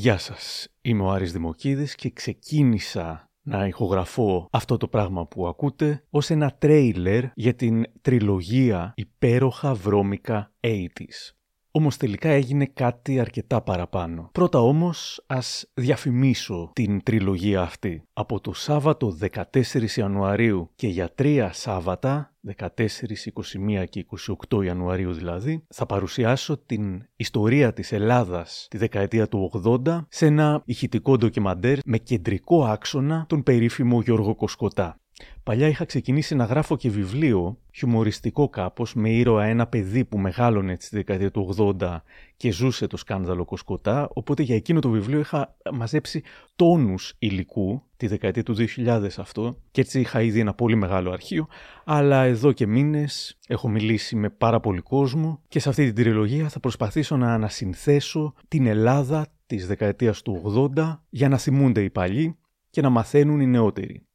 Γεια σας, είμαι ο Άρης Δημοκίδης και ξεκίνησα να ηχογραφώ αυτό το πράγμα που ακούτε ως ένα τρέιλερ για την τριλογία υπέροχα βρώμικα 80's. Όμως τελικά έγινε κάτι αρκετά παραπάνω. Πρώτα όμως ας διαφημίσω την τριλογία αυτή. Από το Σάββατο 14 Ιανουαρίου και για τρία Σάββατα, 14, 21 και 28 Ιανουαρίου δηλαδή, θα παρουσιάσω την ιστορία της Ελλάδας τη δεκαετία του 80 σε ένα ηχητικό ντοκιμαντέρ με κεντρικό άξονα τον περίφημο Γιώργο Κοσκοτά. Παλιά είχα ξεκινήσει να γράφω και βιβλίο, χιουμοριστικό κάπως, με ήρωα ένα παιδί που μεγάλωνε τη δεκαετία του 80 και ζούσε το σκάνδαλο Κοσκοτά, οπότε για εκείνο το βιβλίο είχα μαζέψει τόνους υλικού, τη δεκαετία του 2000 αυτό, και έτσι είχα ήδη ένα πολύ μεγάλο αρχείο, αλλά εδώ και μήνες έχω μιλήσει με πάρα πολύ κόσμο και σε αυτή την τριλογία θα προσπαθήσω να ανασυνθέσω την Ελλάδα της δεκαετίας του 80 για να θυμούνται οι παλιοί και να μαθαίνουν οι νεότεροι.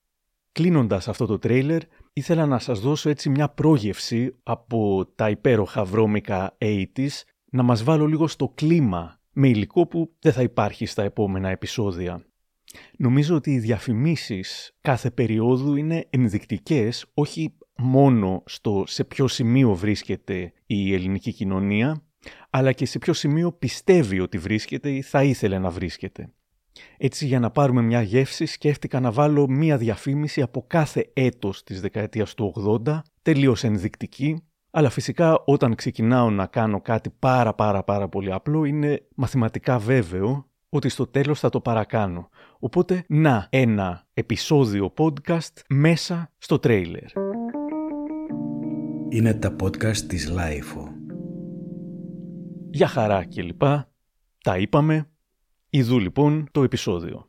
Κλείνοντας αυτό το τρέιλερ, ήθελα να σας δώσω έτσι μια πρόγευση από τα υπέροχα βρώμικα 80's, να μας βάλω λίγο στο κλίμα, με υλικό που δεν θα υπάρχει στα επόμενα επεισόδια. Νομίζω ότι οι διαφημίσεις κάθε περίοδου είναι ενδεικτικές όχι μόνο στο σε ποιο σημείο βρίσκεται η ελληνική κοινωνία, αλλά και σε ποιο σημείο πιστεύει ότι βρίσκεται ή θα ήθελε να βρίσκεται. Έτσι για να πάρουμε μια γεύση σκέφτηκα να βάλω μια διαφήμιση από κάθε έτος της δεκαετίας του 80, τελείως ενδεικτική, αλλά φυσικά όταν ξεκινάω να κάνω κάτι πάρα πάρα πάρα πολύ απλό είναι μαθηματικά βέβαιο ότι στο τέλος θα το παρακάνω. Οπότε να ένα επεισόδιο podcast μέσα στο τρέιλερ. Είναι τα podcast της Lifeo. Για χαρά και λοιπά. Τα είπαμε. Ιδού λοιπόν το επεισόδιο.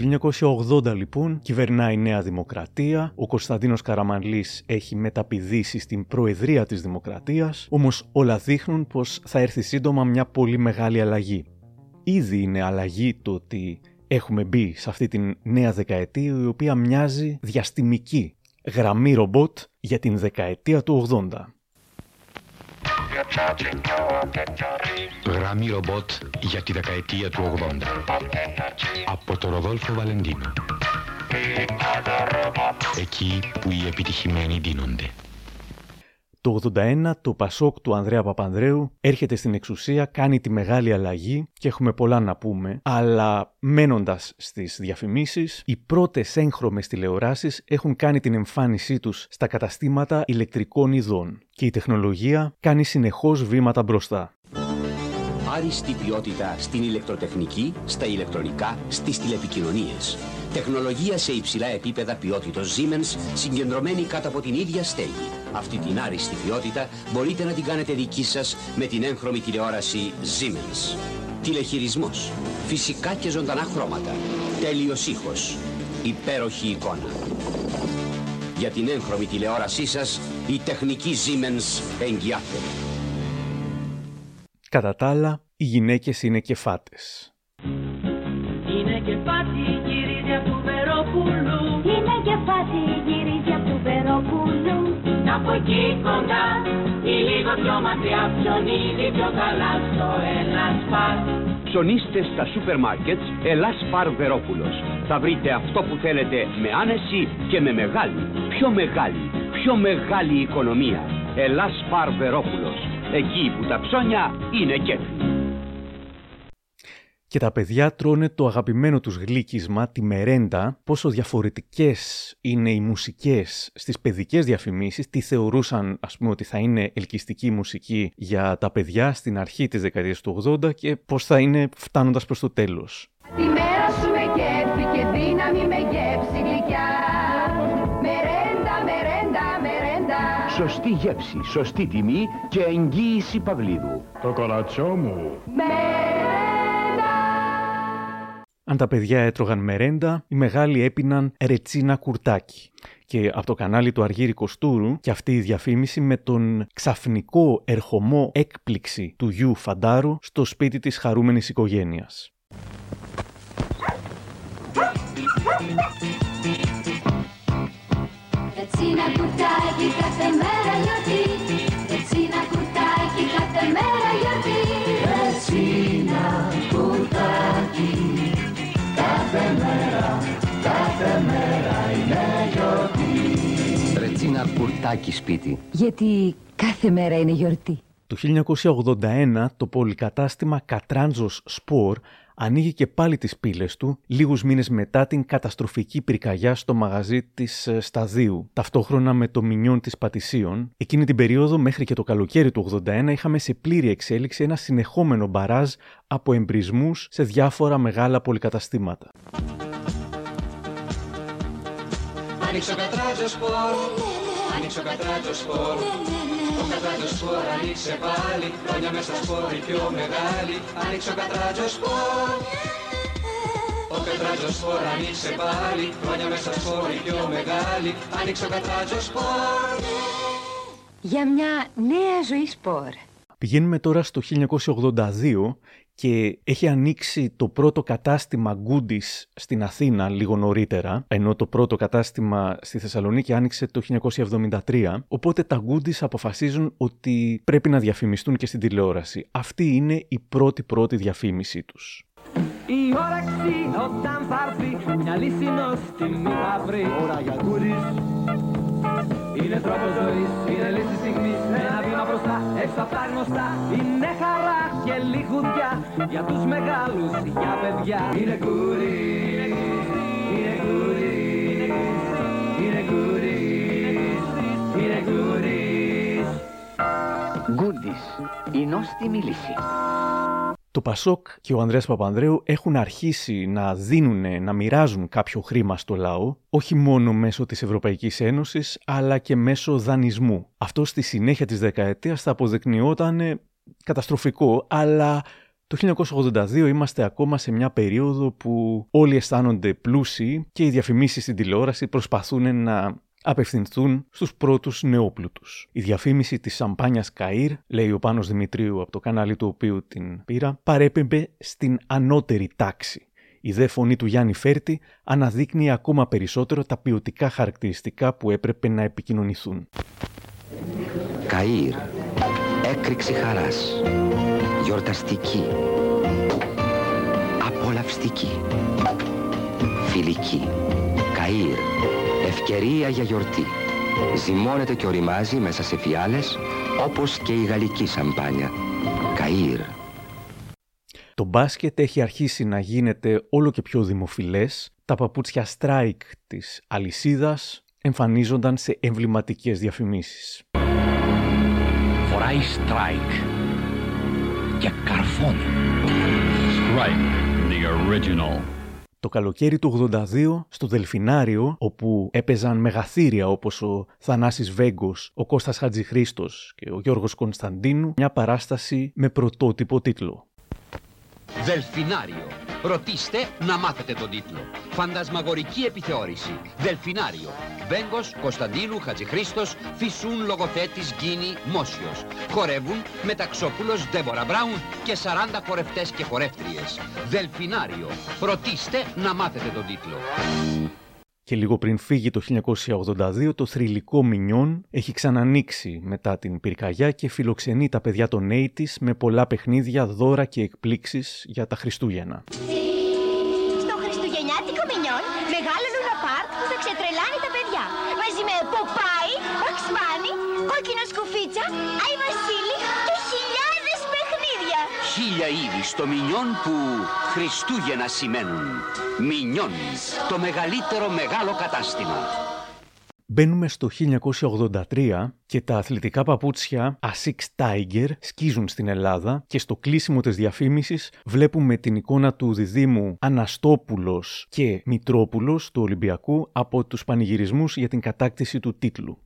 1980 λοιπόν κυβερνάει η Νέα Δημοκρατία, ο Κωνσταντίνος Καραμανλής έχει μεταπηδήσει στην Προεδρία της Δημοκρατίας, όμως όλα δείχνουν πως θα έρθει σύντομα μια πολύ μεγάλη αλλαγή. Ήδη είναι αλλαγή το ότι έχουμε μπει σε αυτή την νέα δεκαετία η οποία μοιάζει διαστημική. Γραμμή ρομπότ για την δεκαετία του 80. Γραμμή ρομπότ για τη δεκαετία του 80. Από τον Ροδόλφο Βαλεντίνο. Εκεί που οι επιτυχημένοι δίνονται. Το 81 το Πασόκ του Ανδρέα Παπανδρέου έρχεται στην εξουσία, κάνει τη μεγάλη αλλαγή και έχουμε πολλά να πούμε, αλλά μένοντας στις διαφημίσεις, οι πρώτες έγχρωμες τηλεοράσεις έχουν κάνει την εμφάνισή τους στα καταστήματα ηλεκτρικών ειδών και η τεχνολογία κάνει συνεχώς βήματα μπροστά. Άριστη ποιότητα στην ηλεκτροτεχνική, στα ηλεκτρονικά, στις τηλεπικοινωνίες. Τεχνολογία σε υψηλά επίπεδα ποιότητος Siemens συγκεντρωμένη κάτω από την ίδια στέγη. Αυτή την άριστη ποιότητα μπορείτε να την κάνετε δική σας με την έγχρωμη τηλεόραση Siemens. Τηλεχειρισμός, φυσικά και ζωντανά χρώματα, τέλειος ήχος, υπέροχη εικόνα. Για την έγχρωμη τηλεόρασή σας, η τεχνική Siemens εγγυάται. Κατά τα άλλα, οι γυναίκες είναι κεφάτες. Είναι και πάτη Είναι και φάση γυρίζει από του Βερόπουλου Να από εκεί κοντά ή λίγο πιο μακριά ψωνίζει πιο καλά στο ένα σπαρ Ψωνίστε στα σούπερ μάρκετς Ελλάς Παρ Βερόπουλος. Θα βρείτε αυτό που θέλετε με άνεση και με μεγάλη, πιο μεγάλη, πιο μεγάλη οικονομία. Ελλάς Παρ Βερόπουλος. Εκεί που τα ψώνια είναι κέφι. Και τα παιδιά τρώνε το αγαπημένο τους γλύκισμα, τη μερέντα, πόσο διαφορετικές είναι οι μουσικές στις παιδικές διαφημίσεις, τι θεωρούσαν ας πούμε ότι θα είναι ελκυστική μουσική για τα παιδιά στην αρχή της δεκαετίας του 80 και πώς θα είναι φτάνοντας προς το τέλος. Τη μέρα σου με κέφι και δύναμη με γεύση γλυκιά Μερέντα, μερέντα, μερέντα Σωστή γεύση, σωστή τιμή και εγγύηση Παυλίδου. Το κορατσό μου. Μερέντα Αν τα παιδιά έτρωγαν μερέντα, οι μεγάλοι έπιναν ρετσίνα κουρτάκι. Και από το κανάλι του Αργύρι Κοστούρου και αυτή η διαφήμιση με τον ξαφνικό ερχομό έκπληξη του γιου Φαντάρου στο σπίτι της χαρούμενης οικογένειας. Ρετσίνα κουτάκι κάθε μέρα Ρετσίνα κουρτάκι σπίτι. Γιατί κάθε μέρα είναι γιορτή. Το 1981 το πολυκατάστημα Κατράντζος Σπορ ανοίγει και πάλι τις πύλες του λίγους μήνες μετά την καταστροφική πυρκαγιά στο μαγαζί της ε, Σταδίου. Ταυτόχρονα με το μηνιόν της Πατησίων, εκείνη την περίοδο μέχρι και το καλοκαίρι του 81 είχαμε σε πλήρη εξέλιξη ένα συνεχόμενο μπαράζ από εμπρησμούς σε διάφορα μεγάλα πολυκαταστήματα. Άνοιξε ο Κατράντζος Σπορ, άνοιξε ο Κατράντζος Σπορ. Ο Κατράντζος Σπορ άνοιξε πάλι, χρόνια μες στα σπορ η πιο μεγάλη. Άνοιξε ο Κατράντζος Σπορ. Ο Κατράντζος Σπορ άνοιξε πάλι, χρόνια μες στα σπορ η πιο μεγάλη. Άνοιξε ο Κατράντζος Σπορ. Για μια νέα ζωή σπορ. Πηγαίνουμε τώρα στο 1982 και έχει ανοίξει το πρώτο κατάστημα Goodies στην Αθήνα λίγο νωρίτερα, ενώ το πρώτο κατάστημα στη Θεσσαλονίκη άνοιξε το 1973, οπότε τα Goodies αποφασίζουν ότι πρέπει να διαφημιστούν και στην τηλεόραση. Αυτή είναι η πρώτη πρώτη διαφήμιση τους. Η όρεξη όταν θα έρθει, μια λύση νόστιμη θα βρει. Ώρα για κούρις. Είναι τρόπος ζωής, είναι λύση στιγμής, ένα βήμα μπροστά, έξω απ' τα γνωστά. Είναι χαρά και λιχουδιά, για τους μεγάλους, για παιδιά. Είναι κούρις, είναι κούρις, είναι κούρις, είναι κούρις. Γκούντις, η νόστιμη λύση. Το Πασόκ και ο Ανδρέας Παπανδρέου έχουν αρχίσει να δίνουν, να μοιράζουν κάποιο χρήμα στο λαό, όχι μόνο μέσω της Ευρωπαϊκής Ένωσης, αλλά και μέσω δανεισμού. Αυτό στη συνέχεια της δεκαετίας θα αποδεικνυόταν καταστροφικό, αλλά το 1982 είμαστε ακόμα σε μια περίοδο που όλοι αισθάνονται πλούσιοι και οι διαφημίσεις στην τηλεόραση προσπαθούν να απευθυνθούν στους πρώτους νεόπλουτους. Η διαφήμιση της σαμπάνιας Καΐρ, λέει ο Πάνος Δημητρίου από το κανάλι του οποίου την πήρα, παρέπεμπε στην ανώτερη τάξη. Η δε φωνή του Γιάννη Φέρτη αναδείκνει ακόμα περισσότερο τα ποιοτικά χαρακτηριστικά που έπρεπε να επικοινωνηθούν. Καΐρ. Έκρηξη χαράς. Γιορταστική. Απολαυστική. Φιλική. Καΐρ. Ευκαιρία για γιορτή. Ζυμώνεται και οριμάζει μέσα σε φιάλες, όπως και η γαλλική σαμπάνια. Καΐρ. Το μπάσκετ έχει αρχίσει να γίνεται όλο και πιο δημοφιλές. Τα παπούτσια strike της αλυσίδας εμφανίζονταν σε εμβληματικές διαφημίσεις. Φοράει strike και καρφώνει. Strike, the original. Το καλοκαίρι του 82 στο Δελφινάριο, όπου έπαιζαν μεγαθύρια όπως ο Θανάσης Βέγκος, ο Κώστας Χατζηχρήστος και ο Γιώργος Κωνσταντίνου, μια παράσταση με πρωτότυπο τίτλο. Δελφινάριο. Ρωτήστε να μάθετε τον τίτλο. Φαντασμαγορική επιθεώρηση. Δελφινάριο. Βέγκος, Κωνσταντίνου, Χατζηχρήστος, Φυσούν, Λογοθέτης, Γκίνη, Μόσιος. Χορεύουν Μεταξόπουλος, Ντέμπορα Μπράουν και 40 χορευτές και χορεύτριες. Δελφινάριο. Ρωτήστε να μάθετε τον τίτλο. Και λίγο πριν φύγει το 1982, το θρυλικό Μινιόν έχει ξανανοίξει μετά την πυρκαγιά και φιλοξενεί τα παιδιά των 80's με πολλά παιχνίδια, δώρα και εκπλήξεις για τα Χριστούγεννα. Στο Χριστουγεννιάτικο Μινιόν μεγάλο Λούνα Πάρκ που θα ξετρελάνει τα παιδιά. Μαζί με Ποπάι, Παξμάνι, Κόκκινος Σκουφίτσα, Άι Βασίλη και χιλιάδες παιχνίδια. Χίλια είδη στο Μινιόν που Χριστούγεννα σημαίνουν. Μινιόν, το μεγαλύτερο μεγάλο κατάστημα. Μπαίνουμε στο 1983 και τα αθλητικά παπούτσια Asics Tiger σκίζουν στην Ελλάδα και στο κλείσιμο της διαφήμισης βλέπουμε την εικόνα του διδήμου Αναστόπουλος και Μητρόπουλος του Ολυμπιακού από τους πανηγυρισμούς για την κατάκτηση του τίτλου.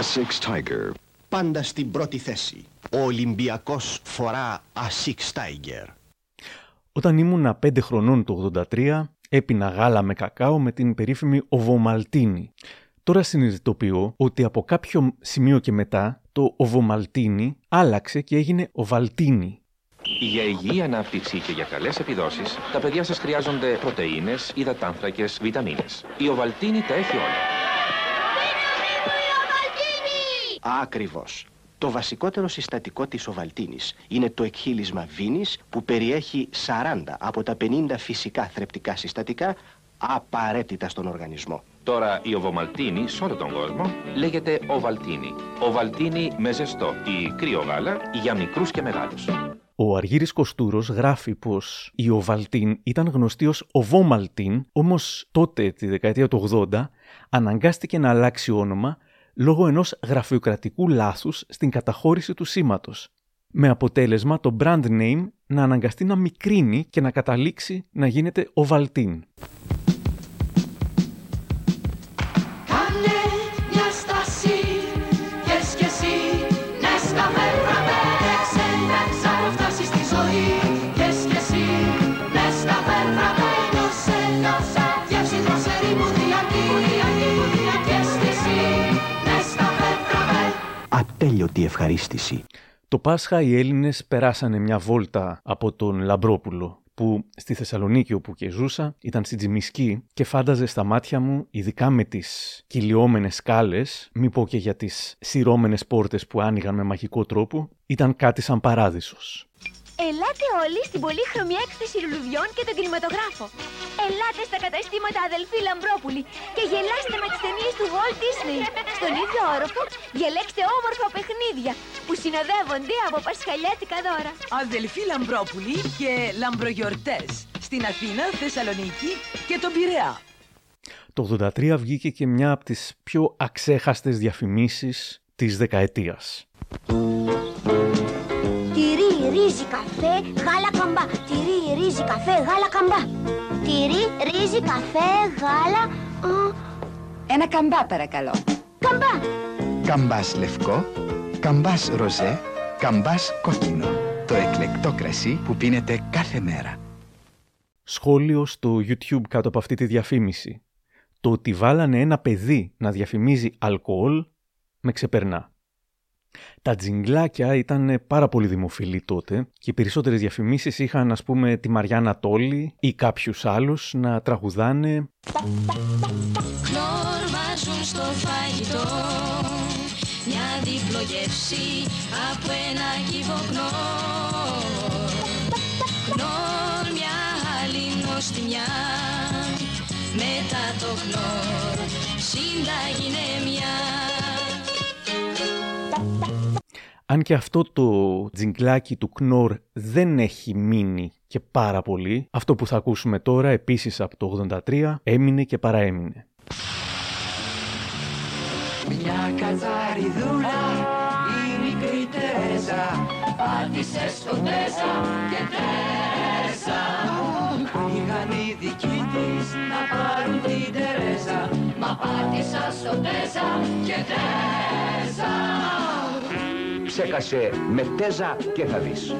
Asics Tiger. Πάντα στην πρώτη θέση. Ο Ολυμπιακός φορά Asics Tiger. Όταν ήμουν 5 χρονών το 83, Έπινα γάλα με κακάο με την περίφημη οβομαλτίνη. Τώρα συνειδητοποιώ ότι από κάποιο σημείο και μετά το οβομαλτίνη άλλαξε και έγινε οβαλτίνη. Για υγιή ανάπτυξη και για καλές επιδόσεις, τα παιδιά σας χρειάζονται πρωτενε, υδατάνθρακες, βιταμίνες. Η Οβαλτίνη τα έχει όλα. Ακριβώς. Το βασικότερο συστατικό της οβαλτίνης είναι το εκχύλισμα βίνης που περιέχει 40 από τα 50 φυσικά θρεπτικά συστατικά απαραίτητα στον οργανισμό. Τώρα η οβομαλτίνη σε όλο τον κόσμο λέγεται οβαλτίνη. Οβαλτίνη με ζεστό ή κρύο γάλα για μικρούς και μεγάλους. Ο Αργύρης Κοστούρος γράφει πως η Οβαλτίν ήταν γνωστή ως Οβόμαλτίν, όμως τότε, τη δεκαετία του 80, αναγκάστηκε να αλλάξει όνομα λόγω ενός γραφειοκρατικού λάθους στην καταχώρηση του σήματος. Με αποτέλεσμα το brand name να αναγκαστεί να μικρύνει και να καταλήξει να γίνεται Ovaltine. Ατέλειωτη ευχαρίστηση. Το Πάσχα οι Έλληνες περάσανε μια βόλτα από τον Λαμπρόπουλο που στη Θεσσαλονίκη όπου και ζούσα ήταν στην Τζιμισκή και φάνταζε στα μάτια μου, ειδικά με τις κυλιόμενες σκάλες, μη πω και για τις σειρώμενες πόρτες που άνοιγαν με μαγικό τρόπο, ήταν κάτι σαν παράδεισος. Ελάτε όλοι στην πολύχρωμη έκθεση λουλουδιών και τον κινηματογράφο. Ελάτε στα καταστήματα αδελφοί Λαμπρόπουλοι και γελάστε με τις ταινίες του Walt Disney. Στον ίδιο όροφο διαλέξτε όμορφα παιχνίδια που συνοδεύονται από πασχαλιάτικα δώρα. Αδελφοί Λαμπρόπουλοι και λαμπρογιορτές στην Αθήνα, Θεσσαλονίκη και τον Πειραιά. Το 83 βγήκε και μια από τις πιο αξέχαστες διαφημίσεις της δεκαετίας. Τυρί, ρύζι, καφέ, γάλα καμπά. Τυρί, ρύζι, καφέ, γάλα καμπά. Τυρί, ρύζι, καφέ, γάλα... α, Ένα καμπά παρακαλώ. Καμπά. Καμπάς λευκό, καμπάς ροζέ, καμπάς κόκκινο. Το εκλεκτό κρασί που πίνετε κάθε μέρα. Σχόλιο στο YouTube κάτω από αυτή τη διαφήμιση. Το ότι βάλανε ένα παιδί να διαφημίζει αλκοόλ με ξεπερνά. Τα τζιγκλάκια ήταν πάρα πολύ δημοφιλή τότε και οι περισσότερες διαφημίσεις είχαν ας πούμε τη Μαριάννα Τόλη ή κάποιους άλλους να τραγουδάνε Νορμάζουν στο φαγητό μια διπλογεύση από ένα κυβοκνόρ. Κνόρ μια άλλη νοστιμιά μετά το κνόρ συνταγή είναι μια. Αν και αυτό το τζιγκλάκι του Κνόρ δεν έχει μείνει και πάρα πολύ, αυτό που θα ακούσουμε τώρα επίσης από το 83 έμεινε και παραέμεινε. Μια κατσαριδούλα, η μικρή Τερέζα Πάτησε στον Τέζα και Τέζα Είχαν οι δικοί της να πάρουν την Τερέζα Μα πάτησα στον Τέζα και Τέζα Ψέκασε με τέζα και θα δεις.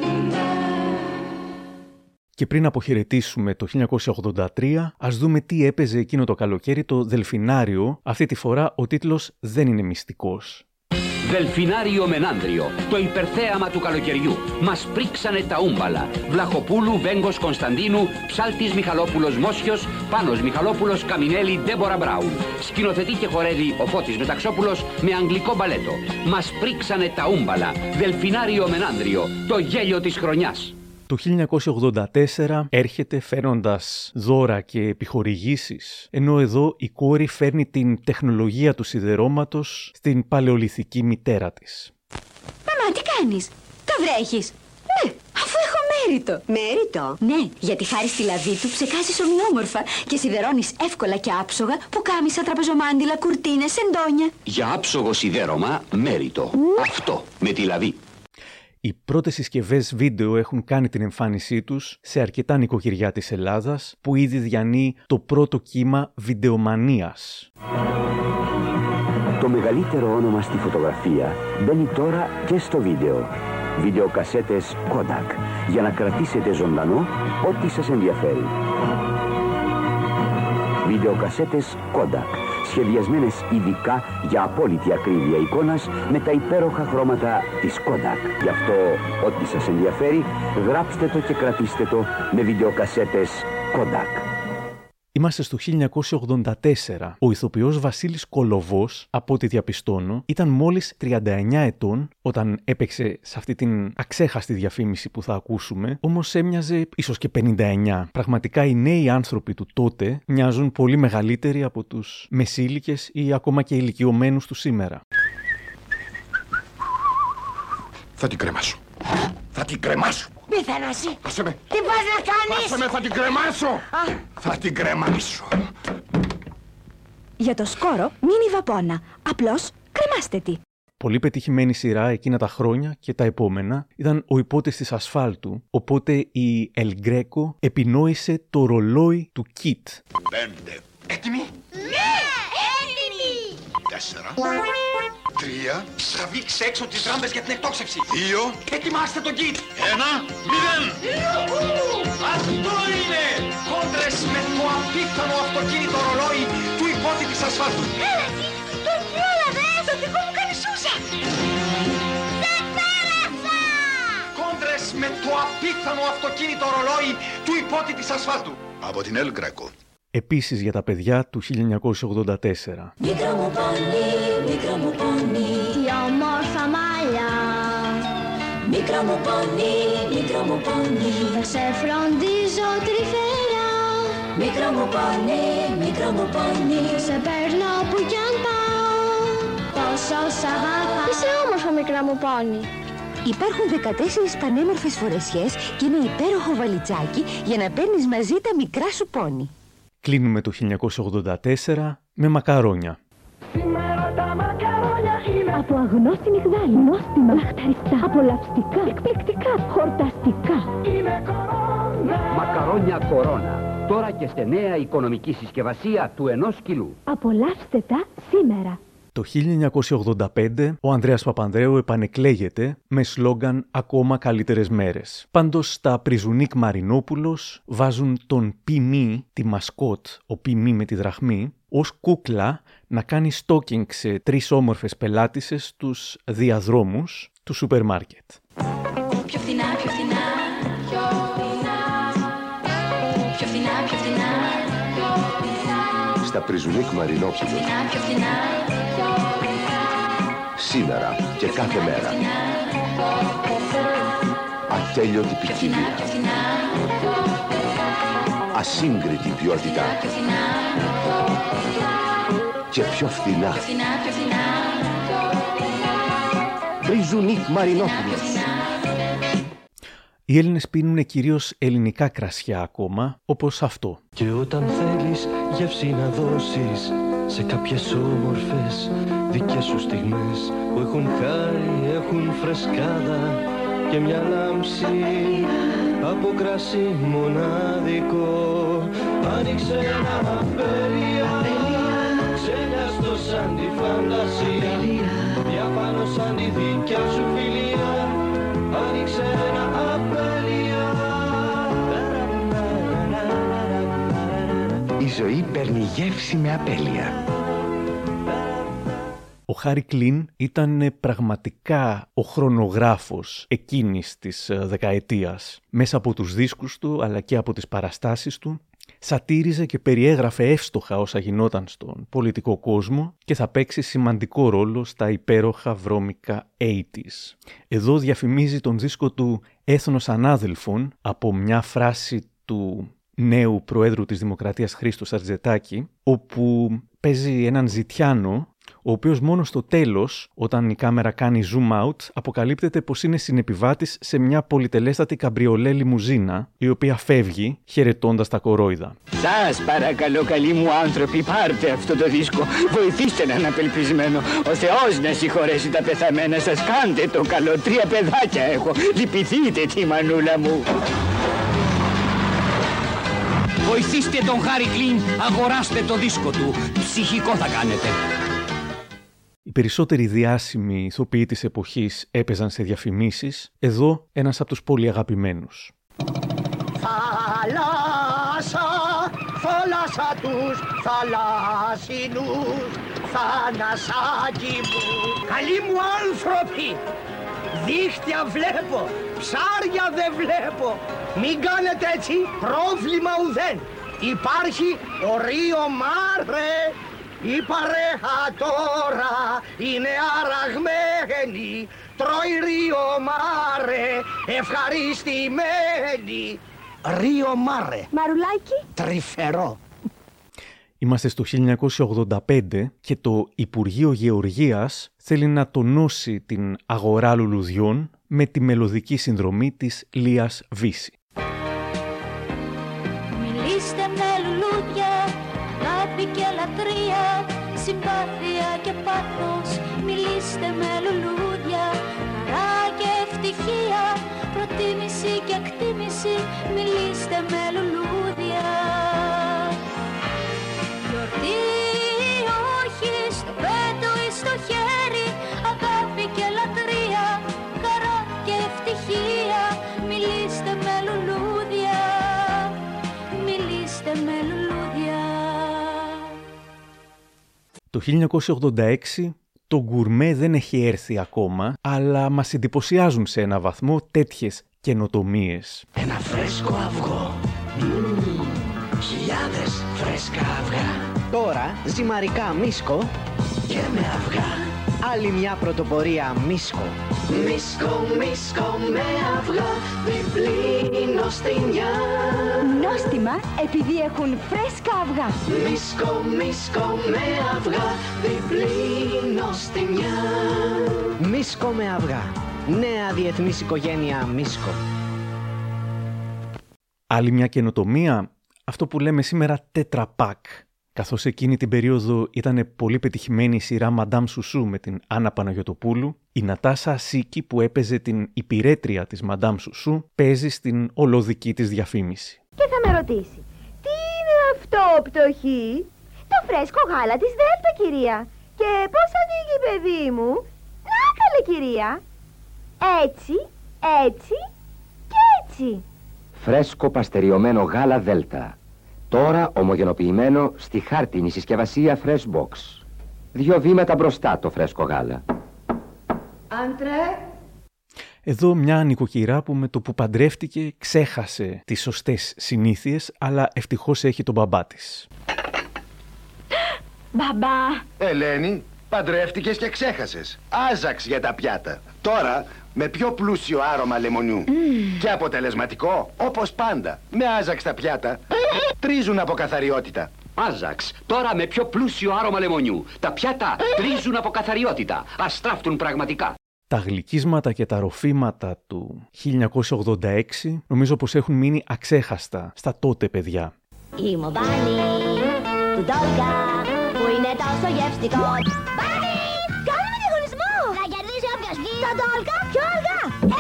Και πριν αποχαιρετήσουμε το 1983, ας δούμε τι έπαιζε εκείνο το καλοκαίρι το Δελφινάριο. Αυτή τη φορά ο τίτλος δεν είναι μυστικός. Δελφινάριο Μενάνδριο, το υπερθέαμα του καλοκαιριού. Μας πρίξανε τα ούμπαλα. Βλαχοπούλου, Βέγκος Κωνσταντίνου, Ψάλτης Μιχαλόπουλος Μόσιος, Πάνος Μιχαλόπουλος Καμινέλη Ντέμπορα Μπράουν. Σκηνοθετεί και χορεύει ο Φώτης Μεταξόπουλος με αγγλικό μπαλέτο. Μας πρίξανε τα ούμπαλα. Δελφινάριο Μενάνδριο, το γέλιο της χρονιάς. Το 1984 έρχεται φέρνοντας δώρα και επιχορηγήσεις, ενώ εδώ η κόρη φέρνει την τεχνολογία του σιδερώματος στην παλαιολιθική μητέρα της. Μαμά, τι κάνεις; Τα βρέχεις; Ναι, αφού έχω μέριτο. Μέριτο; Ναι, γιατί χάρη στη λαβή του ψεκάζεις ομοιόμορφα και σιδερώνεις εύκολα και άψογα που κάμισα, τραπεζομάντιλα, κουρτίνες, εντόνια. Για άψογο σιδέρωμα, μέριτο. Αυτό, με τη λαβή. Οι πρώτες συσκευές βίντεο έχουν κάνει την εμφάνισή τους σε αρκετά νοικοκυριά της Ελλάδας που ήδη διανύει το πρώτο κύμα βιντεομανίας. Το μεγαλύτερο όνομα στη φωτογραφία μπαίνει τώρα και στο βίντεο. Βιντεοκασέτες Kodak για να κρατήσετε ζωντανό ό,τι σας ενδιαφέρει. Βιντεοκασέτες Kodak, σχεδιασμένες ειδικά για απόλυτη ακρίβεια εικόνας με τα υπέροχα χρώματα της Kodak. Γι' αυτό, ό,τι σας ενδιαφέρει, γράψτε το και κρατήστε το με βιντεοκασέτες Kodak. Είμαστε στο 1984. Ο ηθοποιός Βασίλης Κολοβός, από ό,τι διαπιστώνω, ήταν μόλις 39 ετών όταν έπαιξε σε αυτή την αξέχαστη διαφήμιση που θα ακούσουμε, όμως έμοιαζε ίσως και 59. Πραγματικά οι νέοι άνθρωποι του τότε μοιάζουν πολύ μεγαλύτεροι από τους μεσήλικες ή ακόμα και ηλικιωμένους του σήμερα. Θα την κρεμάσω. Θα την κρεμάσω. Μη Θανάση. Άσε με. Τι πας να κάνεις; Άσε με, θα την κρεμάσω. Α, Θα την κρεμάσω. Για το σκόρο, μην υβαπώνα. Απλώς κρεμάστε τη. Πολύ πετυχημένη σειρά εκείνα τα χρόνια και τα επόμενα ήταν ο υπότης της ασφάλτου, οπότε η El Greco επινόησε το ρολόι του Kit. Πέντε. Έτοιμοι. Ναι, έτοιμη. Τέσσερα. Τρία. Τραβήξε έξω τις ράμπες για την εκτόξευση. Δύο. Ετοιμάστε τον κιτ. Ένα. Μηδέν. Αυτό είναι! Κόντρες με το απίθανο αυτοκίνητο ρολόι του υπότη της ασφάλτου. Έλα εσύ, το πρόλαβες. Το δικό μου κάνει σούσα. Σε πέρασα. Κόντρες με το απίθανο αυτοκίνητο ρολόι του υπότη της ασφάλτου. Από την El Greco. Επίσης για τα παιδιά του 1984. Μικρό μου πόνι, μικρό μου πόνι Τι όμορφα μαλλιά. Μικρό μου πόνι, μικρό μου πόνι Θα σε φροντίζω τρυφερά. Μικρό μου πόνι, μικρό μου πόνι Σε παίρνω που κι αν πάω. Πόσο σ' αγαπάω. Είσαι όμορφο μικρά μου πόνι. Υπάρχουν 14 πανέμορφες φορεσιές και ένα υπέροχο βαλιτσάκι για να παίρνεις μαζί τα μικρά σου πόνι. Κλείνουμε το 1984 με μακαρόνια. Σήμερα τα μακαρόνια είναι από αγνό σιμιγδάλι, νόστιμα, λαχταριστά, απολαυστικά, εκπληκτικά, χορταστικά. Είναι κορώνα. Μακαρόνια κορώνα. Τώρα και σε νέα οικονομική συσκευασία του ενός κιλού. Απολαύστε τα σήμερα. Το 1985 ο Ανδρέας Παπανδρέου επανεκλέγεται με σλόγκαν «Ακόμα καλύτερες μέρες». Πάντως τα Πριζουνίκ Μαρινόπουλος βάζουν τον Πιμί, τη μασκότ, ο Πιμί με τη δραχμή, ως κούκλα να κάνει stalking σε τρεις όμορφες πελάτισσες στους διαδρόμους του σούπερ μάρκετ. Πιο φθηνά, πιο φθηνά Πιο Στα Πριζουνίκ Μαρινόπουλο. Φθηνά, πιο φθηνά Σήμερα και κάθε μέρα. Ατέλειωτη ποικιλία. Ασύγκριτη ποιότητα. Και πιο φθηνά. Φθηνά, πιο φθηνά Πριζουνίκ Μαρινόπουλος. Οι Έλληνες πίνουν κυρίως ελληνικά κρασιά ακόμα, όπως αυτό. Και όταν θέλεις γεύση να δώσεις σε κάποιες όμορφες δικές σου στιγμές που έχουν χάρη, έχουν φρεσκάδα και μια λάμψη από κρασί μοναδικό. Άνοιξε ένα απέλια, ξέλιαστο σαν τη φαντασία. Διάφανο σαν τη δικιά σου φιλία. Άνοιξε ένα απέλια Η ζωή παίρνει γεύση με απέλεια. Ο Χάρη Κλίν ήταν ε, πραγματικά ο χρονογράφος εκείνης της ε, δεκαετίας. Μέσα από τους δίσκους του αλλά και από τις παραστάσεις του σατήριζε και περιέγραφε εύστοχα όσα γινόταν στον πολιτικό κόσμο και θα παίξει σημαντικό ρόλο στα υπέροχα βρώμικα 80s. Εδώ διαφημίζει τον δίσκο του «Έθνος Ανάδελφων» από μια φράση του νέου Προέδρου της Δημοκρατίας Χρήστος Σαρτζετάκη, όπου παίζει έναν ζητιάνο, ο οποίος μόνο στο τέλος, όταν η κάμερα κάνει zoom out, αποκαλύπτεται πως είναι συνεπιβάτης σε μια πολυτελέστατη καμπριολέ λιμουζίνα, η οποία φεύγει χαιρετώντας τα κορόιδα. Σας παρακαλώ καλοί μου άνθρωποι πάρτε αυτό το δίσκο. Βοηθήστε έναν απελπισμένο. Ο Θεός να συγχωρέσει τα πεθαμένα σας. Κάντε το καλό. Τρία παιδάκια έχω. Λυπηθείτε τη μανούλα μου. Βοηθήστε τον Χάρη Κλίν, αγοράστε το δίσκο του. Ψυχικό θα κάνετε. Οι περισσότεροι διάσημοι ηθοποιοί της εποχής έπαιζαν σε διαφημίσεις, εδώ ένας από τους πολύ αγαπημένους. Θάλασσα, θάλασσα θάλασσα τους θαλάσσινους θανασάκι μου. Καλοί μου άνθρωποι, δίχτυα βλέπω, ψάρια δεν βλέπω. Μην κάνετε έτσι πρόβλημα ουδέν. Υπάρχει ο Ρίο Μάρε, η παρέα τώρα είναι αραγμένη. Τρώει Ρίο Μάρε, ευχαριστημένη. Ρίο Μάρε. Μαρουλάκι. Τρυφερό. Είμαστε στο 1985 και το Υπουργείο Γεωργίας θέλει να τονώσει την αγορά λουλουδιών με τη μελωδική συνδρομή της Λίας Βύση. Μιλήστε με λουλούδια, χαρά και ευτυχία, προτίμηση και εκτίμηση. Μιλήστε με λουλούδια. Γιορτή όχι στο πέτο ή στο χέρι, αγάπη και λατρεία, χαρά και ευτυχία. Μιλήστε με λουλούδια, μιλήστε με λουλούδια. Το 1986 το γκουρμέ δεν έχει έρθει ακόμα, αλλά μας εντυπωσιάζουν σε ένα βαθμό τέτοιες καινοτομίες. Ένα φρέσκο αυγό. Μμμ, Χιλιάδες φρέσκα αυγά. Τώρα ζυμαρικά μίσκο και με αυγά. Άλλη μια πρωτοπορία μίσκο. Μίσκο, μίσκο με αυγά, διπλή νοστιμιά. Νόστιμα επειδή έχουν φρέσκα αυγά. Μίσκο, μίσκο με αυγά, διπλή νοστιμιά. Μίσκο με αυγά. Νέα διεθνής οικογένεια Μίσκο. Άλλη μια καινοτομία, αυτό που λέμε σήμερα τέτραπακ. Καθώς εκείνη την περίοδο ήταν πολύ πετυχημένη η σειρά Madame Σουσού με την Άννα Παναγιωτοπούλου, η Νατάσα Σίκη που έπαιζε την υπηρέτρια της Madame Σουσού παίζει στην ολοδική της διαφήμιση. Και θα με ρωτήσει, τι είναι αυτό πτωχή; Το φρέσκο γάλα της Δέλτα κυρία. Και πώς ανοίγει παιδί μου; Να καλέ κυρία. Έτσι, έτσι και έτσι. Φρέσκο παστεριωμένο γάλα Δέλτα. Τώρα ομογενοποιημένο στη χάρτινη συσκευασία Fresh Box. Δύο βήματα μπροστά το φρέσκο γάλα. Άντρε. Εδώ μια νοικοκυρά που με το που παντρεύτηκε ξέχασε τις σωστές συνήθειες, αλλά ευτυχώς έχει τον μπαμπά της. Μπαμπά. Ελένη, παντρεύτηκες και ξέχασες. Άζαξ για τα πιάτα. Τώρα με πιο πλούσιο άρωμα λεμονιού. Και αποτελεσματικό, όπως πάντα. Με άζαξ τα πιάτα. Τρίζουν από καθαριότητα. Άζαξ, τώρα με πιο πλούσιο άρωμα λεμονιού. Τα πιάτα τρίζουν από καθαριότητα. Αστράφτουν πραγματικά. Τα γλυκίσματα και τα ροφήματα του 1986 νομίζω πως έχουν μείνει αξέχαστα στα τότε παιδιά. Η μομπάνη του Ντόλκα που είναι τόσο γευστικό.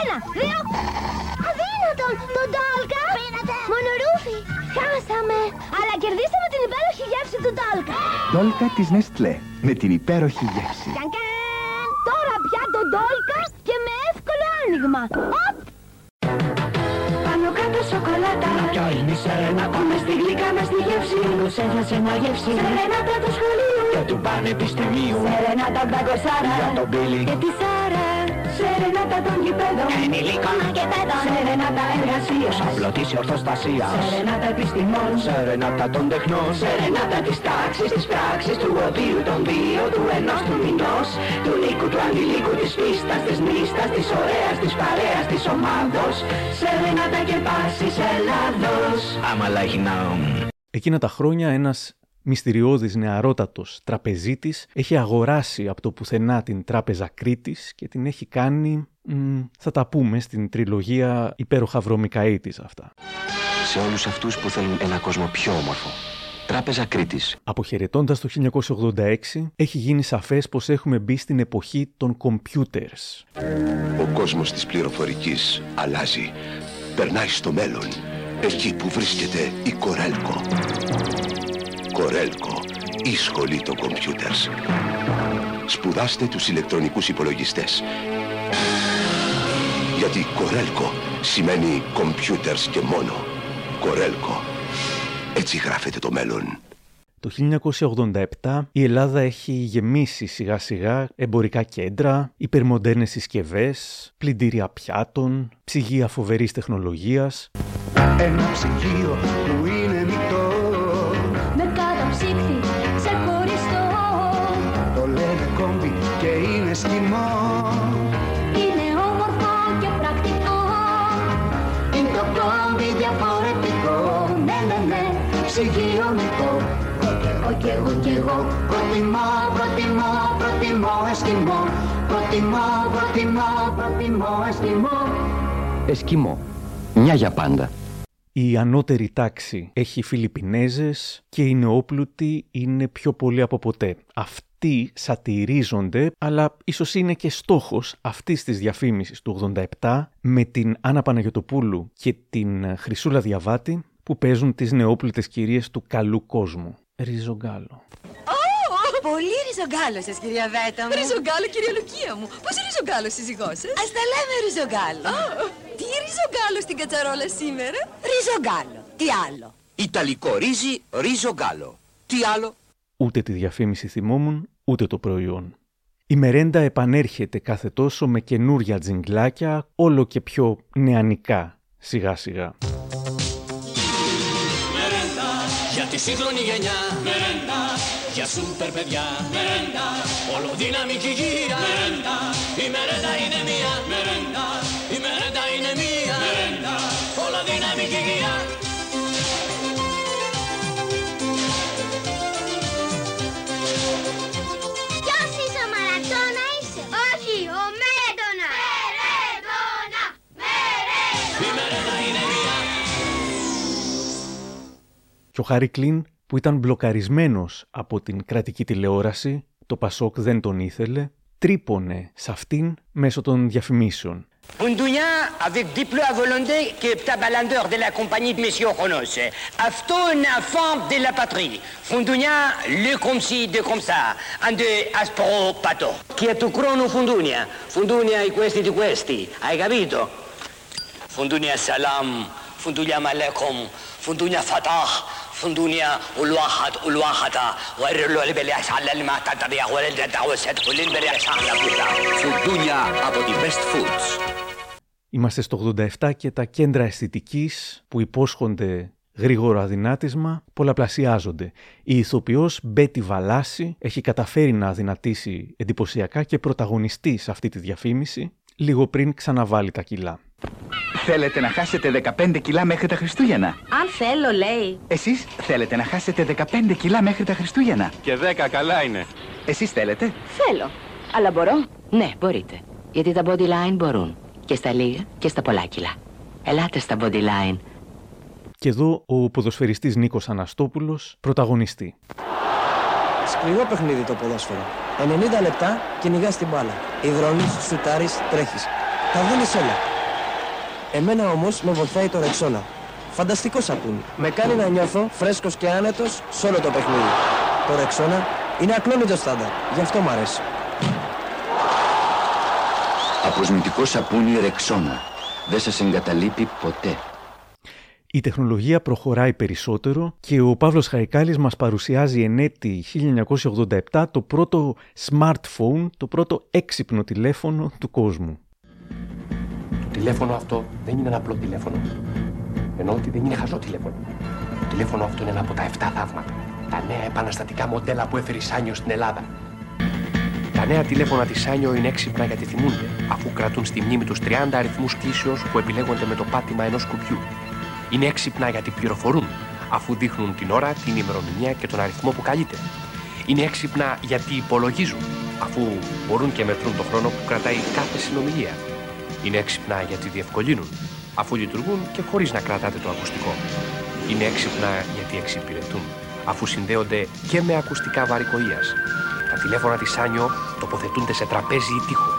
Ένα, δύο. Αδύνατον! Το Ντόλκα! Πίνατε! Μονορούφι! Χάσαμε! Αλλά κερδίσαμε την υπέροχη γεύση του Ντόλκα. Ντόλκα της Νεστλέ με την υπέροχη γεύση. Καν, καν. Τώρα πια το Ντόλκα και με εύκολο άνοιγμα. Οπ! Πάνω κάτω σοκολάτα Ποια είναι η σερενάτα Μες στη γλυκά, μες στη γεύση Μήπως έφτασε να γεύσει Σερενάτα του σχολείου Και του πανεπιστημίου Σερενάτα τα κοσάρα Για τον Μπίλι Και τη Σάρα Σερενάτα των γηπέδων. Ενηλίκων και παιδών. Σερενάτα εργασίας. Απλωτής ορθοστασίας. Σερενάτα επιστημών. Σερενάτα των τεχνών. Σερενάτα της τάξης, της πράξης, του οδείου, των δύο, του ενός, του μηνός Του λύκου, του αντιλίκου, της πίστας, της νύστας, της ωραίας, της παρέας, της ομάδος. Σερενάτα και πάσης Ελλάδος. I'm a like now Εκείνα τα χρόνια ένας μυστηριώδης νεαρότατος τραπεζίτης έχει αγοράσει από το πουθενά την τράπεζα Κρήτης και την έχει κάνει, μ, θα τα πούμε, στην τριλογία υπέροχα βρώμικα 80's αυτά. Σε όλους αυτούς που θέλουν ένα κόσμο πιο όμορφο. Τράπεζα Κρήτης. Αποχαιρετώντας το 1986, έχει γίνει σαφές πως έχουμε μπει στην εποχή των computers. Ο κόσμος της πληροφορικής αλλάζει. Περνάει στο μέλλον. Εκεί που βρίσκεται η Κορέλκο. Κορέλκο. Η σχολή των computers. Σπουδάστε τους ηλεκτρονικούς υπολογιστές. Γιατί Κορέλκο σημαίνει computers και μόνο. Κορέλκο. Έτσι γράφεται το μέλλον. Το 1987 η Ελλάδα έχει γεμίσει σιγά σιγά εμπορικά κέντρα, υπερμοντέρνες συσκευές, πλυντήρια πιάτων, ψυγεία φοβερής τεχνολογίας. Ένα ψυγείο που είναι μυκτό είναι σκηνό Είναι όμορφο και πρακτικό. Είναι το κόμπι διαφορετικό. Ναι, ναι, ναι, ψυγείο μυκτό Εγώ κι εγώ κι εγώ. Προτιμώ, προτιμώ, προτιμώ εσκημό. Προτιμώ, προτιμώ, προτιμώ εσκημό. Εσκιμό. Μια για πάντα. Η ανώτερη τάξη έχει Φιλιππινέζες και οι νεόπλουτοι είναι πιο πολλοί από ποτέ. Αυτοί σατυρίζονται, αλλά ίσως είναι και στόχος αυτής της διαφήμισης του 87 με την Άννα Παναγιωτοπούλου και την Χρυσούλα Διαβάτη που παίζουν τις νεόπλουτες κυρίες του καλού κόσμου. Ριζογκάλο. Πολύ ριζογκάλο σας, κυρία Βέτα μου. Ριζογκάλο, κυρία Λουκία μου. Πώς ριζογκάλος σύζυγός σα. Α τα λέμε ριζογκάλο. Τι ριζογκάλο στην κατσαρόλα σήμερα; Ριζογκάλο. Τι άλλο; Ιταλικό ρύζι, ρίζο γκάλο. Τι άλλο; Ούτε τη διαφήμιση θυμόμουν, ούτε το προϊόν. Η μερέντα επανέρχεται κάθε τόσο με καινούρια τζιγκλάκια, όλο και πιο νεανικά, σιγά σιγά. Μερέντα για τη σύγχρονη γενιά. Μερέντα για σούπερ παιδιά. Μερέντα όλο δυναμική γύρα. Μερέντα η μερέντα είναι μία. Μερέντα η μερέντα είναι μία. Μερέντα όλο δυναμική γύρα. Ο Κλίν, που ήταν μπλοκαρισμένος από την κρατική τηλεόραση, το Πασόκ δεν τον ήθελε, τρύπωνε σε αυτήν μέσω των διαφημίσεων. Ποντουνιά, avec diplo à και πτά μπαλαντέρ de la compagnie. Αυτό είναι αφάν de. Φουντουνιά, le comme de Και του κρόνου φουντουνιά. Φουντουνιά, οι Φουντουνιά. Φουντουνιά. Φουντουνιά. فندونيا والواحد والواحدة وقرلوا اللي بلي على اللي ما تدري ولا اللي دعوة كل اللي بلي Φουντούνια από τη Best Foods. Είμαστε στο 87 και τα κέντρα αισθητικής που υπόσχονται γρήγορο αδυνάτισμα πολλαπλασιάζονται. Η ηθοποιός Μπέτη Βαλάση έχει καταφέρει να αδυνατήσει εντυπωσιακά και πρωταγωνιστεί σε αυτή τη διαφήμιση λίγο πριν ξαναβάλει τα κιλά. Θέλετε να χάσετε 15 κιλά μέχρι τα Χριστούγεννα; Αν θέλω, λέει. Εσείς θέλετε να χάσετε 15 κιλά μέχρι τα Χριστούγεννα; Και 10 καλά είναι. Εσείς θέλετε; Θέλω. Αλλά μπορώ. Ναι, μπορείτε. Γιατί τα body line μπορούν. Και στα λίγα και στα πολλά κιλά. Ελάτε στα body line. Και εδώ ο ποδοσφαιριστής Νίκος Αναστόπουλος πρωταγωνιστεί. Σκληρό παιχνίδι το ποδόσφαιρο. 90 λεπτά κυνηγάς την μπάλα. Υδρώνεις, σουτάρεις, τρέχεις. Τα δίνεις όλα. Εμένα όμως με βοηθάει το Ρεξόνα. Φανταστικό σαπούνι. Με κάνει να νιώθω φρέσκος και άνετος σε όλο το παιχνίδι. Το Ρεξόνα είναι ακλόνητο στάνταρ. Γι' αυτό μ' αρέσει. Αποσμητικό σαπούνι Ρεξόνα. Δεν σας εγκαταλείπει ποτέ. Η τεχνολογία προχωράει περισσότερο και ο Παύλος Χαϊκάλης μας παρουσιάζει εν έτη 1987 το πρώτο smartphone, το πρώτο έξυπνο τηλέφωνο του κόσμου. Το τηλέφωνο αυτό δεν είναι ένα απλό τηλέφωνο. Ενώ ότι δεν είναι χαζό τηλέφωνο. Το τηλέφωνο αυτό είναι ένα από τα 7 θαύματα. Τα νέα επαναστατικά μοντέλα που έφερε η Σάνιο στην Ελλάδα. Τα νέα τηλέφωνα της Σάνιο είναι έξυπνα γιατί θυμούνται, αφού κρατούν στη μνήμη τους 30 αριθμούς κλήσεως που επιλέγονται με το πάτημα ενός κουμπιού. Είναι έξυπνα γιατί πληροφορούν, αφού δείχνουν την ώρα, την ημερομηνία και τον αριθμό που καλείται. Είναι έξυπνα γιατί υπολογίζουν, αφού μπορούν και μετρούν το χρόνο που κρατάει κάθε συνομιλία. Είναι έξυπνα γιατί διευκολύνουν, αφού λειτουργούν και χωρίς να κρατάτε το ακουστικό. Είναι έξυπνα γιατί εξυπηρετούν, αφού συνδέονται και με ακουστικά βαρικοΐας. Τα τηλέφωνα της Σάνιο τοποθετούνται σε τραπέζι ή τοίχο.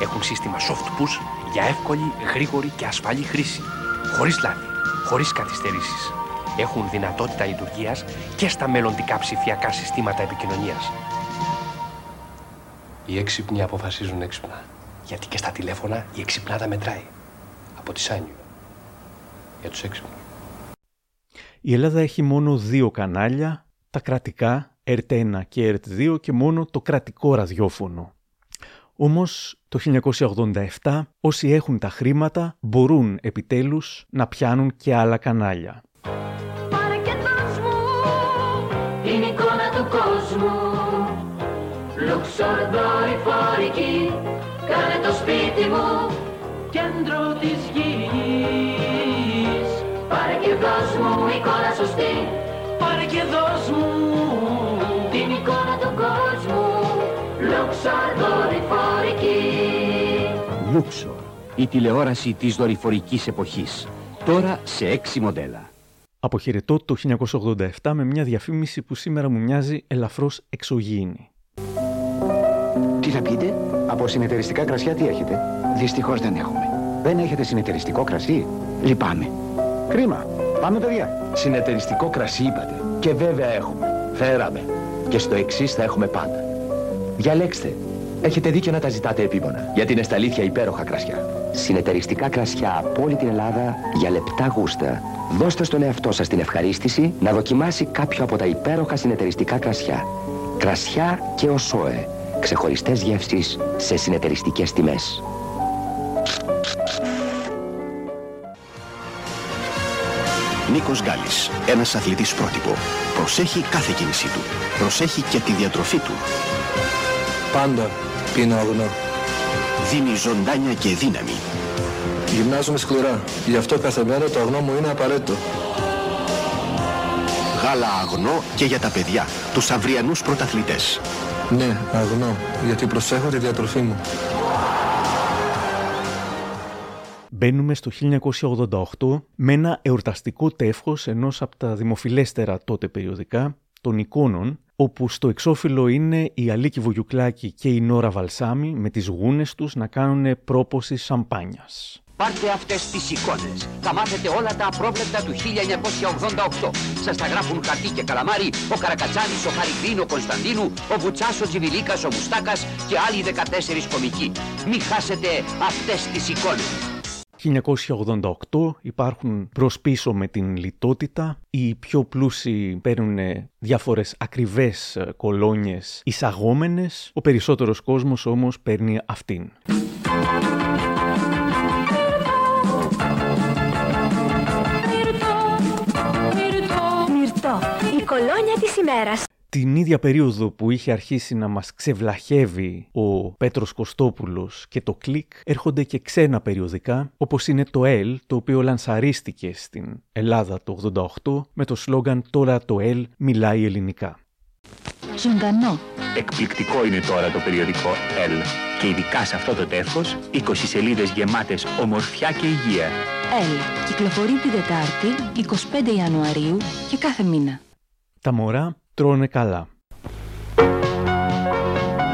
Έχουν σύστημα soft push για εύκολη, γρήγορη και ασφαλή χρήση. Χωρίς λάθη, χωρίς καθυστερήσεις. Έχουν δυνατότητα λειτουργίας και στα μελλοντικά ψηφιακά συστήματα επικοινωνίας. Οι έξυπνοι αποφασίζουν έξυπνα. Γιατί και στα τηλέφωνα η εξυπνάδα μετράει. Από τη Σάνιο. Για τους έξυπνους. Η Ελλάδα έχει μόνο δύο κανάλια, τα κρατικά, ΕΡΤ1 και ΕΡΤ2 και μόνο το κρατικό ραδιόφωνο. Όμως το 1987 όσοι έχουν τα χρήματα μπορούν επιτέλους να πιάνουν και άλλα κανάλια. Πάρε και δώσ' μου την εικόνα του κόσμου Λουξορ δορυφορική Κάνε το σπίτι μου κέντρο της γης Πάρε και δώσ' μου εικόνα σωστή Πάρε και δώσ' μου την εικόνα του κόσμου Λουξορ δορυφορική Luxor, η τηλεόραση της δορυφορικής εποχής. Τώρα σε έξι μοντέλα. Αποχαιρετώ το 1987 με μια διαφήμιση που σήμερα μου μοιάζει ελαφρώς εξωγήινη. Τι θα πείτε, από συνεταιριστικά κρασιά τι έχετε; Δυστυχώς δεν έχουμε. Δεν έχετε συνεταιριστικό κρασί; Λυπάμαι. Κρίμα. Πάμε παιδιά. Συνεταιριστικό κρασί είπατε. Και βέβαια έχουμε. Φέραμε. Και στο εξής θα έχουμε πάντα. Διαλέξτε. Έχετε δίκιο να τα ζητάτε επίπονα. Γιατί είναι στα αλήθεια υπέροχα κρασιά. Συνεταιριστικά κρασιά από όλη την Ελλάδα για λεπτά γούστα. Δώστε στον εαυτό σας την ευχαρίστηση να δοκιμάσει κάποιο από τα υπέροχα συνεταιριστικά κρασιά. Κρασιά και οσόε. Ξεχωριστές γεύσεις σε συνεταιριστικές τιμές. Νίκος Γκάλης, ένας αθλητής πρότυπο. Προσέχει κάθε κίνησή του. Προσέχει και τη διατροφή του. Πάντα πίνω αγνό. Δίνει ζωντάνια και δύναμη. Γυμνάζομαι σκληρά. Γι' αυτό κάθε μέρα το αγνό μου είναι απαραίτητο. Γάλα αγνό και για τα παιδιά, τους αυριανούς πρωταθλητές. Ναι, αγνό. Γιατί προσέχω τη διατροφή μου. Μπαίνουμε στο 1988 με ένα εορταστικό τεύχος ενός από τα δημοφιλέστερα τότε περιοδικά, των εικόνων, όπου στο εξώφυλλο είναι η Αλίκη Βουγιουκλάκη και η Νόρα Βαλσάμι με τις γούνες τους να κάνουν πρόποση σαμπάνιας. Πάρτε αυτές τις εικόνες. Θα μάθετε όλα τα απρόβλεπτα του 1988. Σας τα γράφουν χαρτί και καλαμάρι ο Καρακατσάνης, ο Χαρικλίν, ο Κωνσταντίνου, ο Βουτσάς, ο Τζιβιλίκας, ο Μουστάκας και άλλοι 14 κομικοί. Μην χάσετε αυτές τις εικόνες. 1988 υπάρχουν προς πίσω με την λιτότητα. Οι πιο πλούσιοι παίρνουν διάφορες ακριβές ε, κολόνιες εισαγόμενες. Ο περισσότερος κόσμος όμως παίρνει αυτήν. Της ημέρας. Την ίδια περίοδο που είχε αρχίσει να μας ξεβλαχεύει ο Πέτρος Κωστόπουλος και το κλικ, έρχονται και ξένα περιοδικά, όπως είναι το ΕΛ, το οποίο λανσαρίστηκε στην Ελλάδα το 88 με το σλόγγαν «Τώρα το Elle μιλάει ελληνικά». Ζωντανό. Εκπληκτικό είναι τώρα το περιοδικό Elle και ειδικά σε αυτό το τεύχος 20 σελίδες γεμάτες ομορφιά και υγεία. Elle. Κυκλοφορεί την Τετάρτη, 25 Ιανουαρίου και κάθε μήνα. Τα μωρά τρώνε καλά.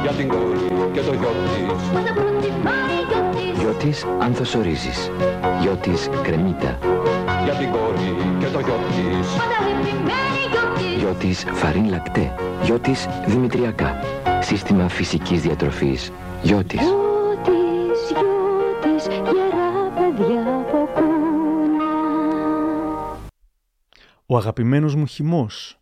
Για την κόρη και το γιο της. Γιώτης Άνθος Ορύζης. Γιο της Κρεμίτα. Για την κόρη και το γιο της. Γιο της Φαρίν Λακτέ. Γιο της Δημητριακά. Σύστημα φυσικής διατροφής. Γιο της. Γιώτης, γιώτης, γερά παιδιά από κούνα. Ο αγαπημένος μου χυμός.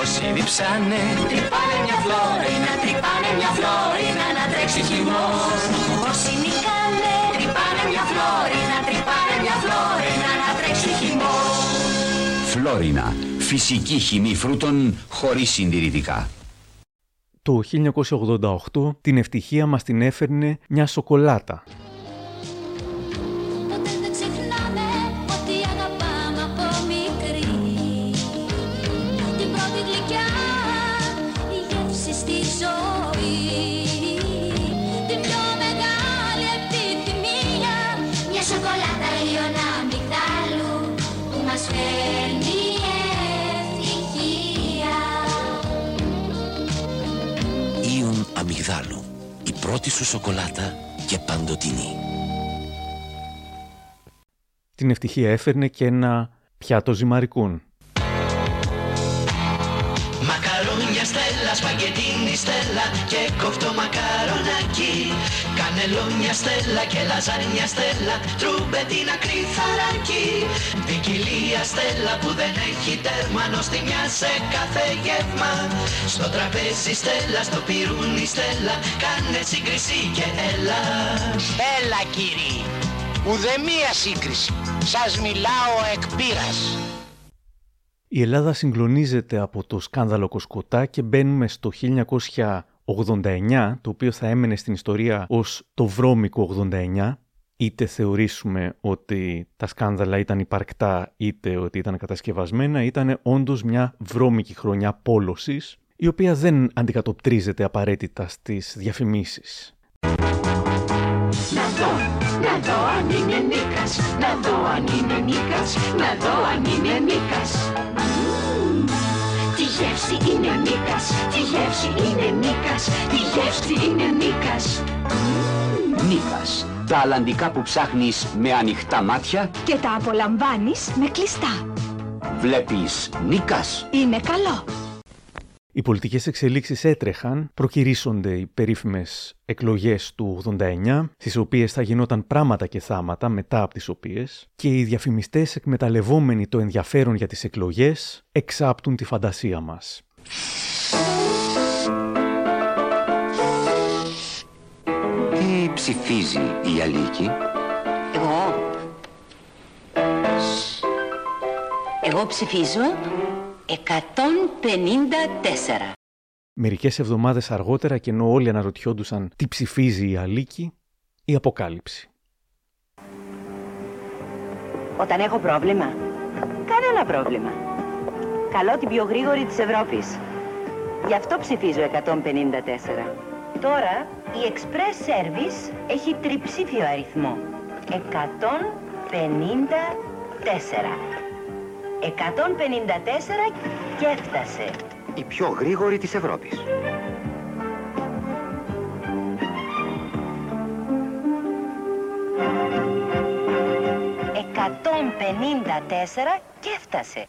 Όσοι διψάνε Τρυπάνε μια φλόρινα, τρυπάνε μια φλόρινα να τρέξει χυμός Όσοι νικάνε Τρυπάνε μια φλόρινα, τρυπάνε μια φλόρινα να τρέξει χυμός Φλόρινα. Φυσική χυμή φρούτων χωρίς συντηρητικά. Το 1988 την ευτυχία μας την έφερνε μια σοκολάτα. Ήον αμυγδάλου. Η πρώτη σου σοκολάτα και παντοτινή. Την ευτυχία έφερνε και ένα πιάτο ζυμαρικούν. Μακαρόνια στέλα, σπαγγετίνι στέλα και κοφτό μακαρονάκι Κανελόνια στέλα και λαζάνια στέλα, τρουμπετίνα κρυθαράκι Ποικιλία στέλα που δεν έχει τέρμα, νοστιμιά σε κάθε γεύμα Στο τραπέζι στέλα, στο πυρούνι στέλα, κάνε σύγκριση και έλα Έλα κύριοι, ουδέμια σύγκριση. Σας μιλάω εκ πείρας. Η Ελλάδα συγκλονίζεται από το σκάνδαλο Κοσκοτά και μπαίνουμε στο 1989, το οποίο θα έμενε στην ιστορία ως το βρώμικο 89, είτε θεωρήσουμε ότι τα σκάνδαλα ήταν υπαρκτά είτε ότι ήταν κατασκευασμένα, ήταν όντως μια βρώμικη χρονιά πόλωσης, η οποία δεν αντικατοπτρίζεται απαραίτητα στις διαφημίσεις. Να δω, να δω αν είναι Νίκας Να δω αν είναι Νίκας Να δω αν είναι Νίκας Μμμ, Τι γεύση είναι Νίκας Τι γεύση είναι Νίκας Τι γεύση είναι Νίκας Νίκας. Τα αλλαντικά που ψάχνεις με ανοιχτά μάτια, Και τα απολαμβάνεις με κλειστά. βλέπεις Νίκας. Είναι καλό. Οι πολιτικές εξελίξεις έτρεχαν, προκυρήσονται οι περίφημες εκλογές του 89, στις οποίες θα γινόταν πράγματα και θάματα μετά από τις οποίες, και οι διαφημιστές εκμεταλλευόμενοι το ενδιαφέρον για τις εκλογές, εξάπτουν τη φαντασία μας. Τι ψηφίζει η Αλίκη; Εγώ... Εγώ ψηφίζω 154. Μερικές εβδομάδες αργότερα και ενώ όλοι αναρωτιόντουσαν τι ψηφίζει η Αλίκη, η αποκάλυψη. Όταν έχω πρόβλημα, κανένα πρόβλημα. Καλώ την πιο γρήγορη της Ευρώπης. Γι' αυτό ψηφίζω 154. Τώρα η Express Service έχει τριψήφιο αριθμό. 154. 154 και έφτασε. Η πιο γρήγορη της Ευρώπης. «154 και έφτασε».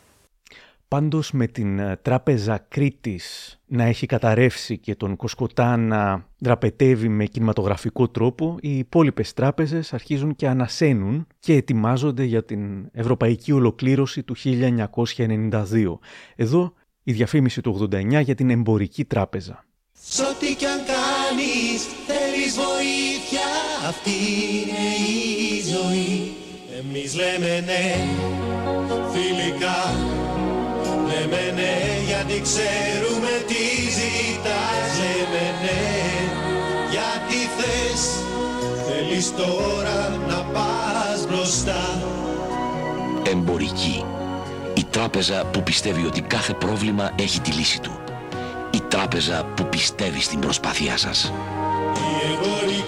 Πάντως με την ε, τράπεζα Κρήτης να έχει καταρρεύσει και τον Κοσκοτά να δραπετεύει με κινηματογραφικό τρόπο, οι υπόλοιπες τράπεζες αρχίζουν και ανασένουν και ετοιμάζονται για την ευρωπαϊκή ολοκλήρωση του 1992. Εδώ η διαφήμιση του 89 για την εμπορική τράπεζα. Σ' ό,τι κι αν κάνεις θέλεις βοήθεια Αυτή είναι η ζωή Εμείς λέμε ναι φιλικά Λέμε ναι γιατί ξέρουμε τι ζητάς Λέμε ναι γιατί θες Θέλεις τώρα να πας μπροστά Εμπορική. Η τράπεζα που πιστεύει ότι κάθε πρόβλημα έχει τη λύση του. Η τράπεζα που πιστεύει στην προσπάθειά σας. Η εμπορική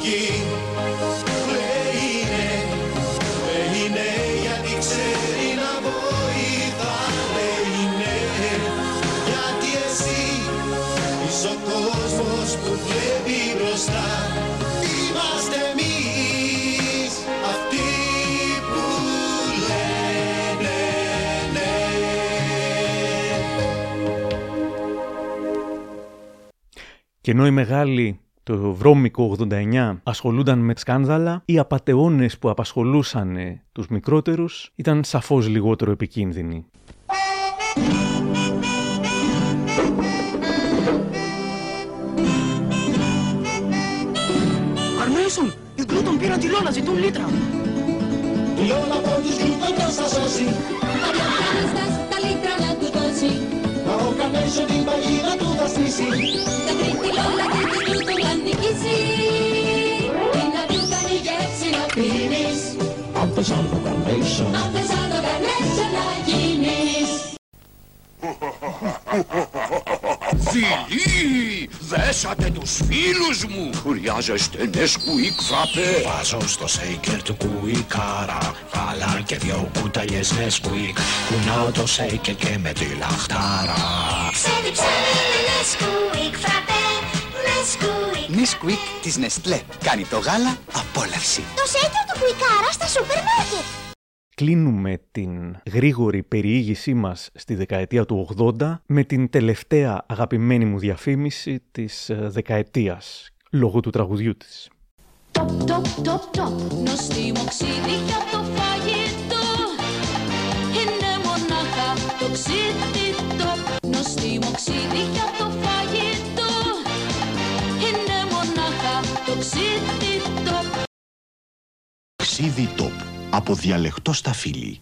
Και ενώ οι μεγάλοι το βρώμικο 89 ασχολούνταν με σκάνδαλα, οι απατεώνες που απασχολούσαν ε, τους μικρότερους ήταν σαφώς λιγότερο επικίνδυνοι. Αρμέσον, οι Γκλούτον πήραν τη Λόλα, ζητούν λίτρα. Η Λόλα από τους Γκλούτον θα σας σώσει Τα λίτρα να του δώσει Μα ο Καρνέσο την παγίδα του θα στήσει Τα τρίτη Λόλα και την του τον θα νικήσει Τι να του κάνει γεύση να πίνεις. Από σαν το Καρνέσο Αν θες σαν το καρνέσο να γίνεις Φιλί, δέσατε τους φίλους μου. Χρειάζεστε Νεσκουίκ φραπέ. Βάζω στο σέικερ του κουικάρα Γάλα και δυο κουταλιές Νεσκουίκ Κουνάω το σέικερ και με τη λαχτάρα Ξέρει ξέρει με Nesquik φραπέ Nesquik Nesquik της Nestlé. Κάνει το γάλα απόλαυση. Το σέικερ του Κουικάρα στα σούπερ μάρκετ. Κλείνουμε την γρήγορη περιήγησή μας στη δεκαετία του 80 με την τελευταία αγαπημένη μου διαφήμιση της ε, δεκαετίας, λόγω του τραγουδιού της. Τοπ, τοπ, τοπ, τοπ, νόστιμο ξίδι για το φαγητό Είναι μονάχα το ξύδι τοπ Νοστιμοξίδι για το φαγητό Είναι μονάχα το ξύδι τοπ Ξίδι Top. Από διαλεχτό στα φίλη.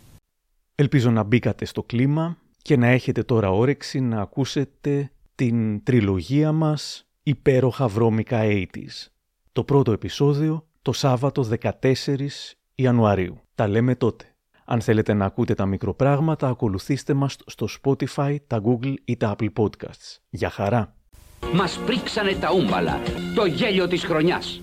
Ελπίζω να μπήκατε στο κλίμα και να έχετε τώρα όρεξη να ακούσετε την τριλογία μας υπέροχα βρώμικα 80's. Το πρώτο επεισόδιο το Σάββατο 14 Ιανουαρίου. Τα λέμε τότε. Αν θέλετε να ακούτε τα μικροπράγματα, ακολουθήστε μας στο Spotify, τα Google ή τα Apple Podcasts. Για χαρά! Μας πρίξανε τα ούμπαλα, το γέλιο της χρονιάς.